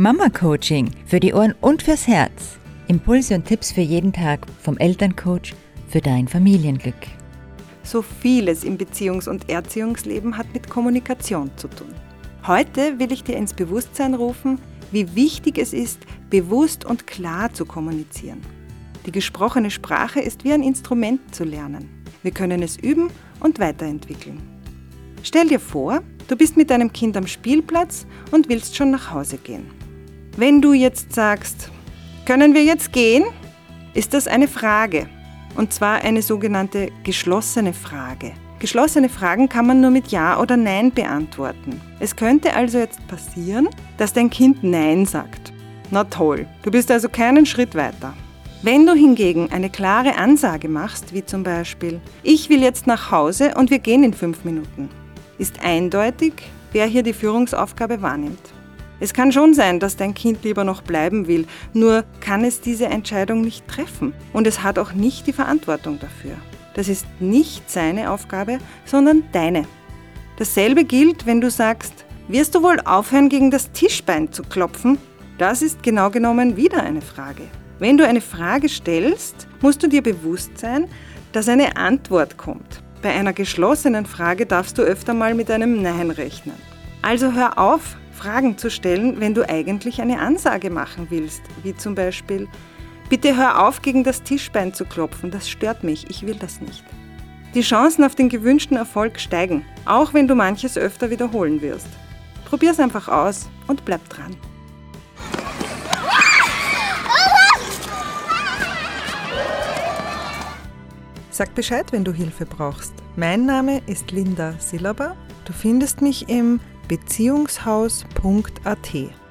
Mama Coaching für die Ohren und fürs Herz. Impulse und Tipps für jeden Tag vom Elterncoach für dein Familienglück. So vieles im Beziehungs- und Erziehungsleben hat mit Kommunikation zu tun. Heute will ich dir ins Bewusstsein rufen, wie wichtig es ist, bewusst und klar zu kommunizieren. Die gesprochene Sprache ist wie ein Instrument zu lernen. Wir können es üben und weiterentwickeln. Stell dir vor, du bist mit deinem Kind am Spielplatz und willst schon nach Hause gehen. Wenn du jetzt sagst, können wir jetzt gehen, ist das eine Frage. Und zwar eine sogenannte geschlossene Frage. Geschlossene Fragen kann man nur mit Ja oder Nein beantworten. Es könnte also jetzt passieren, dass dein Kind Nein sagt. Na toll, du bist also keinen Schritt weiter. Wenn du hingegen eine klare Ansage machst, wie zum Beispiel, ich will jetzt nach Hause und wir gehen in fünf Minuten, ist eindeutig, wer hier die Führungsaufgabe wahrnimmt. Es kann schon sein, dass dein Kind lieber noch bleiben will, nur kann es diese Entscheidung nicht treffen und es hat auch nicht die Verantwortung dafür. Das ist nicht seine Aufgabe, sondern deine. Dasselbe gilt, wenn du sagst, wirst du wohl aufhören, gegen das Tischbein zu klopfen? Das ist genau genommen wieder eine Frage. Wenn du eine Frage stellst, musst du dir bewusst sein, dass eine Antwort kommt. Bei einer geschlossenen Frage darfst du öfter mal mit einem Nein rechnen. Also hör auf, Fragen zu stellen, wenn du eigentlich eine Ansage machen willst, wie zum Beispiel, bitte hör auf, gegen das Tischbein zu klopfen, das stört mich, ich will das nicht. Die Chancen auf den gewünschten Erfolg steigen, auch wenn du manches öfter wiederholen wirst. Probier's einfach aus und bleib dran. Sag Bescheid, wenn du Hilfe brauchst. Mein Name ist Linda Silaba. Du findest mich im beziehungshaus.at.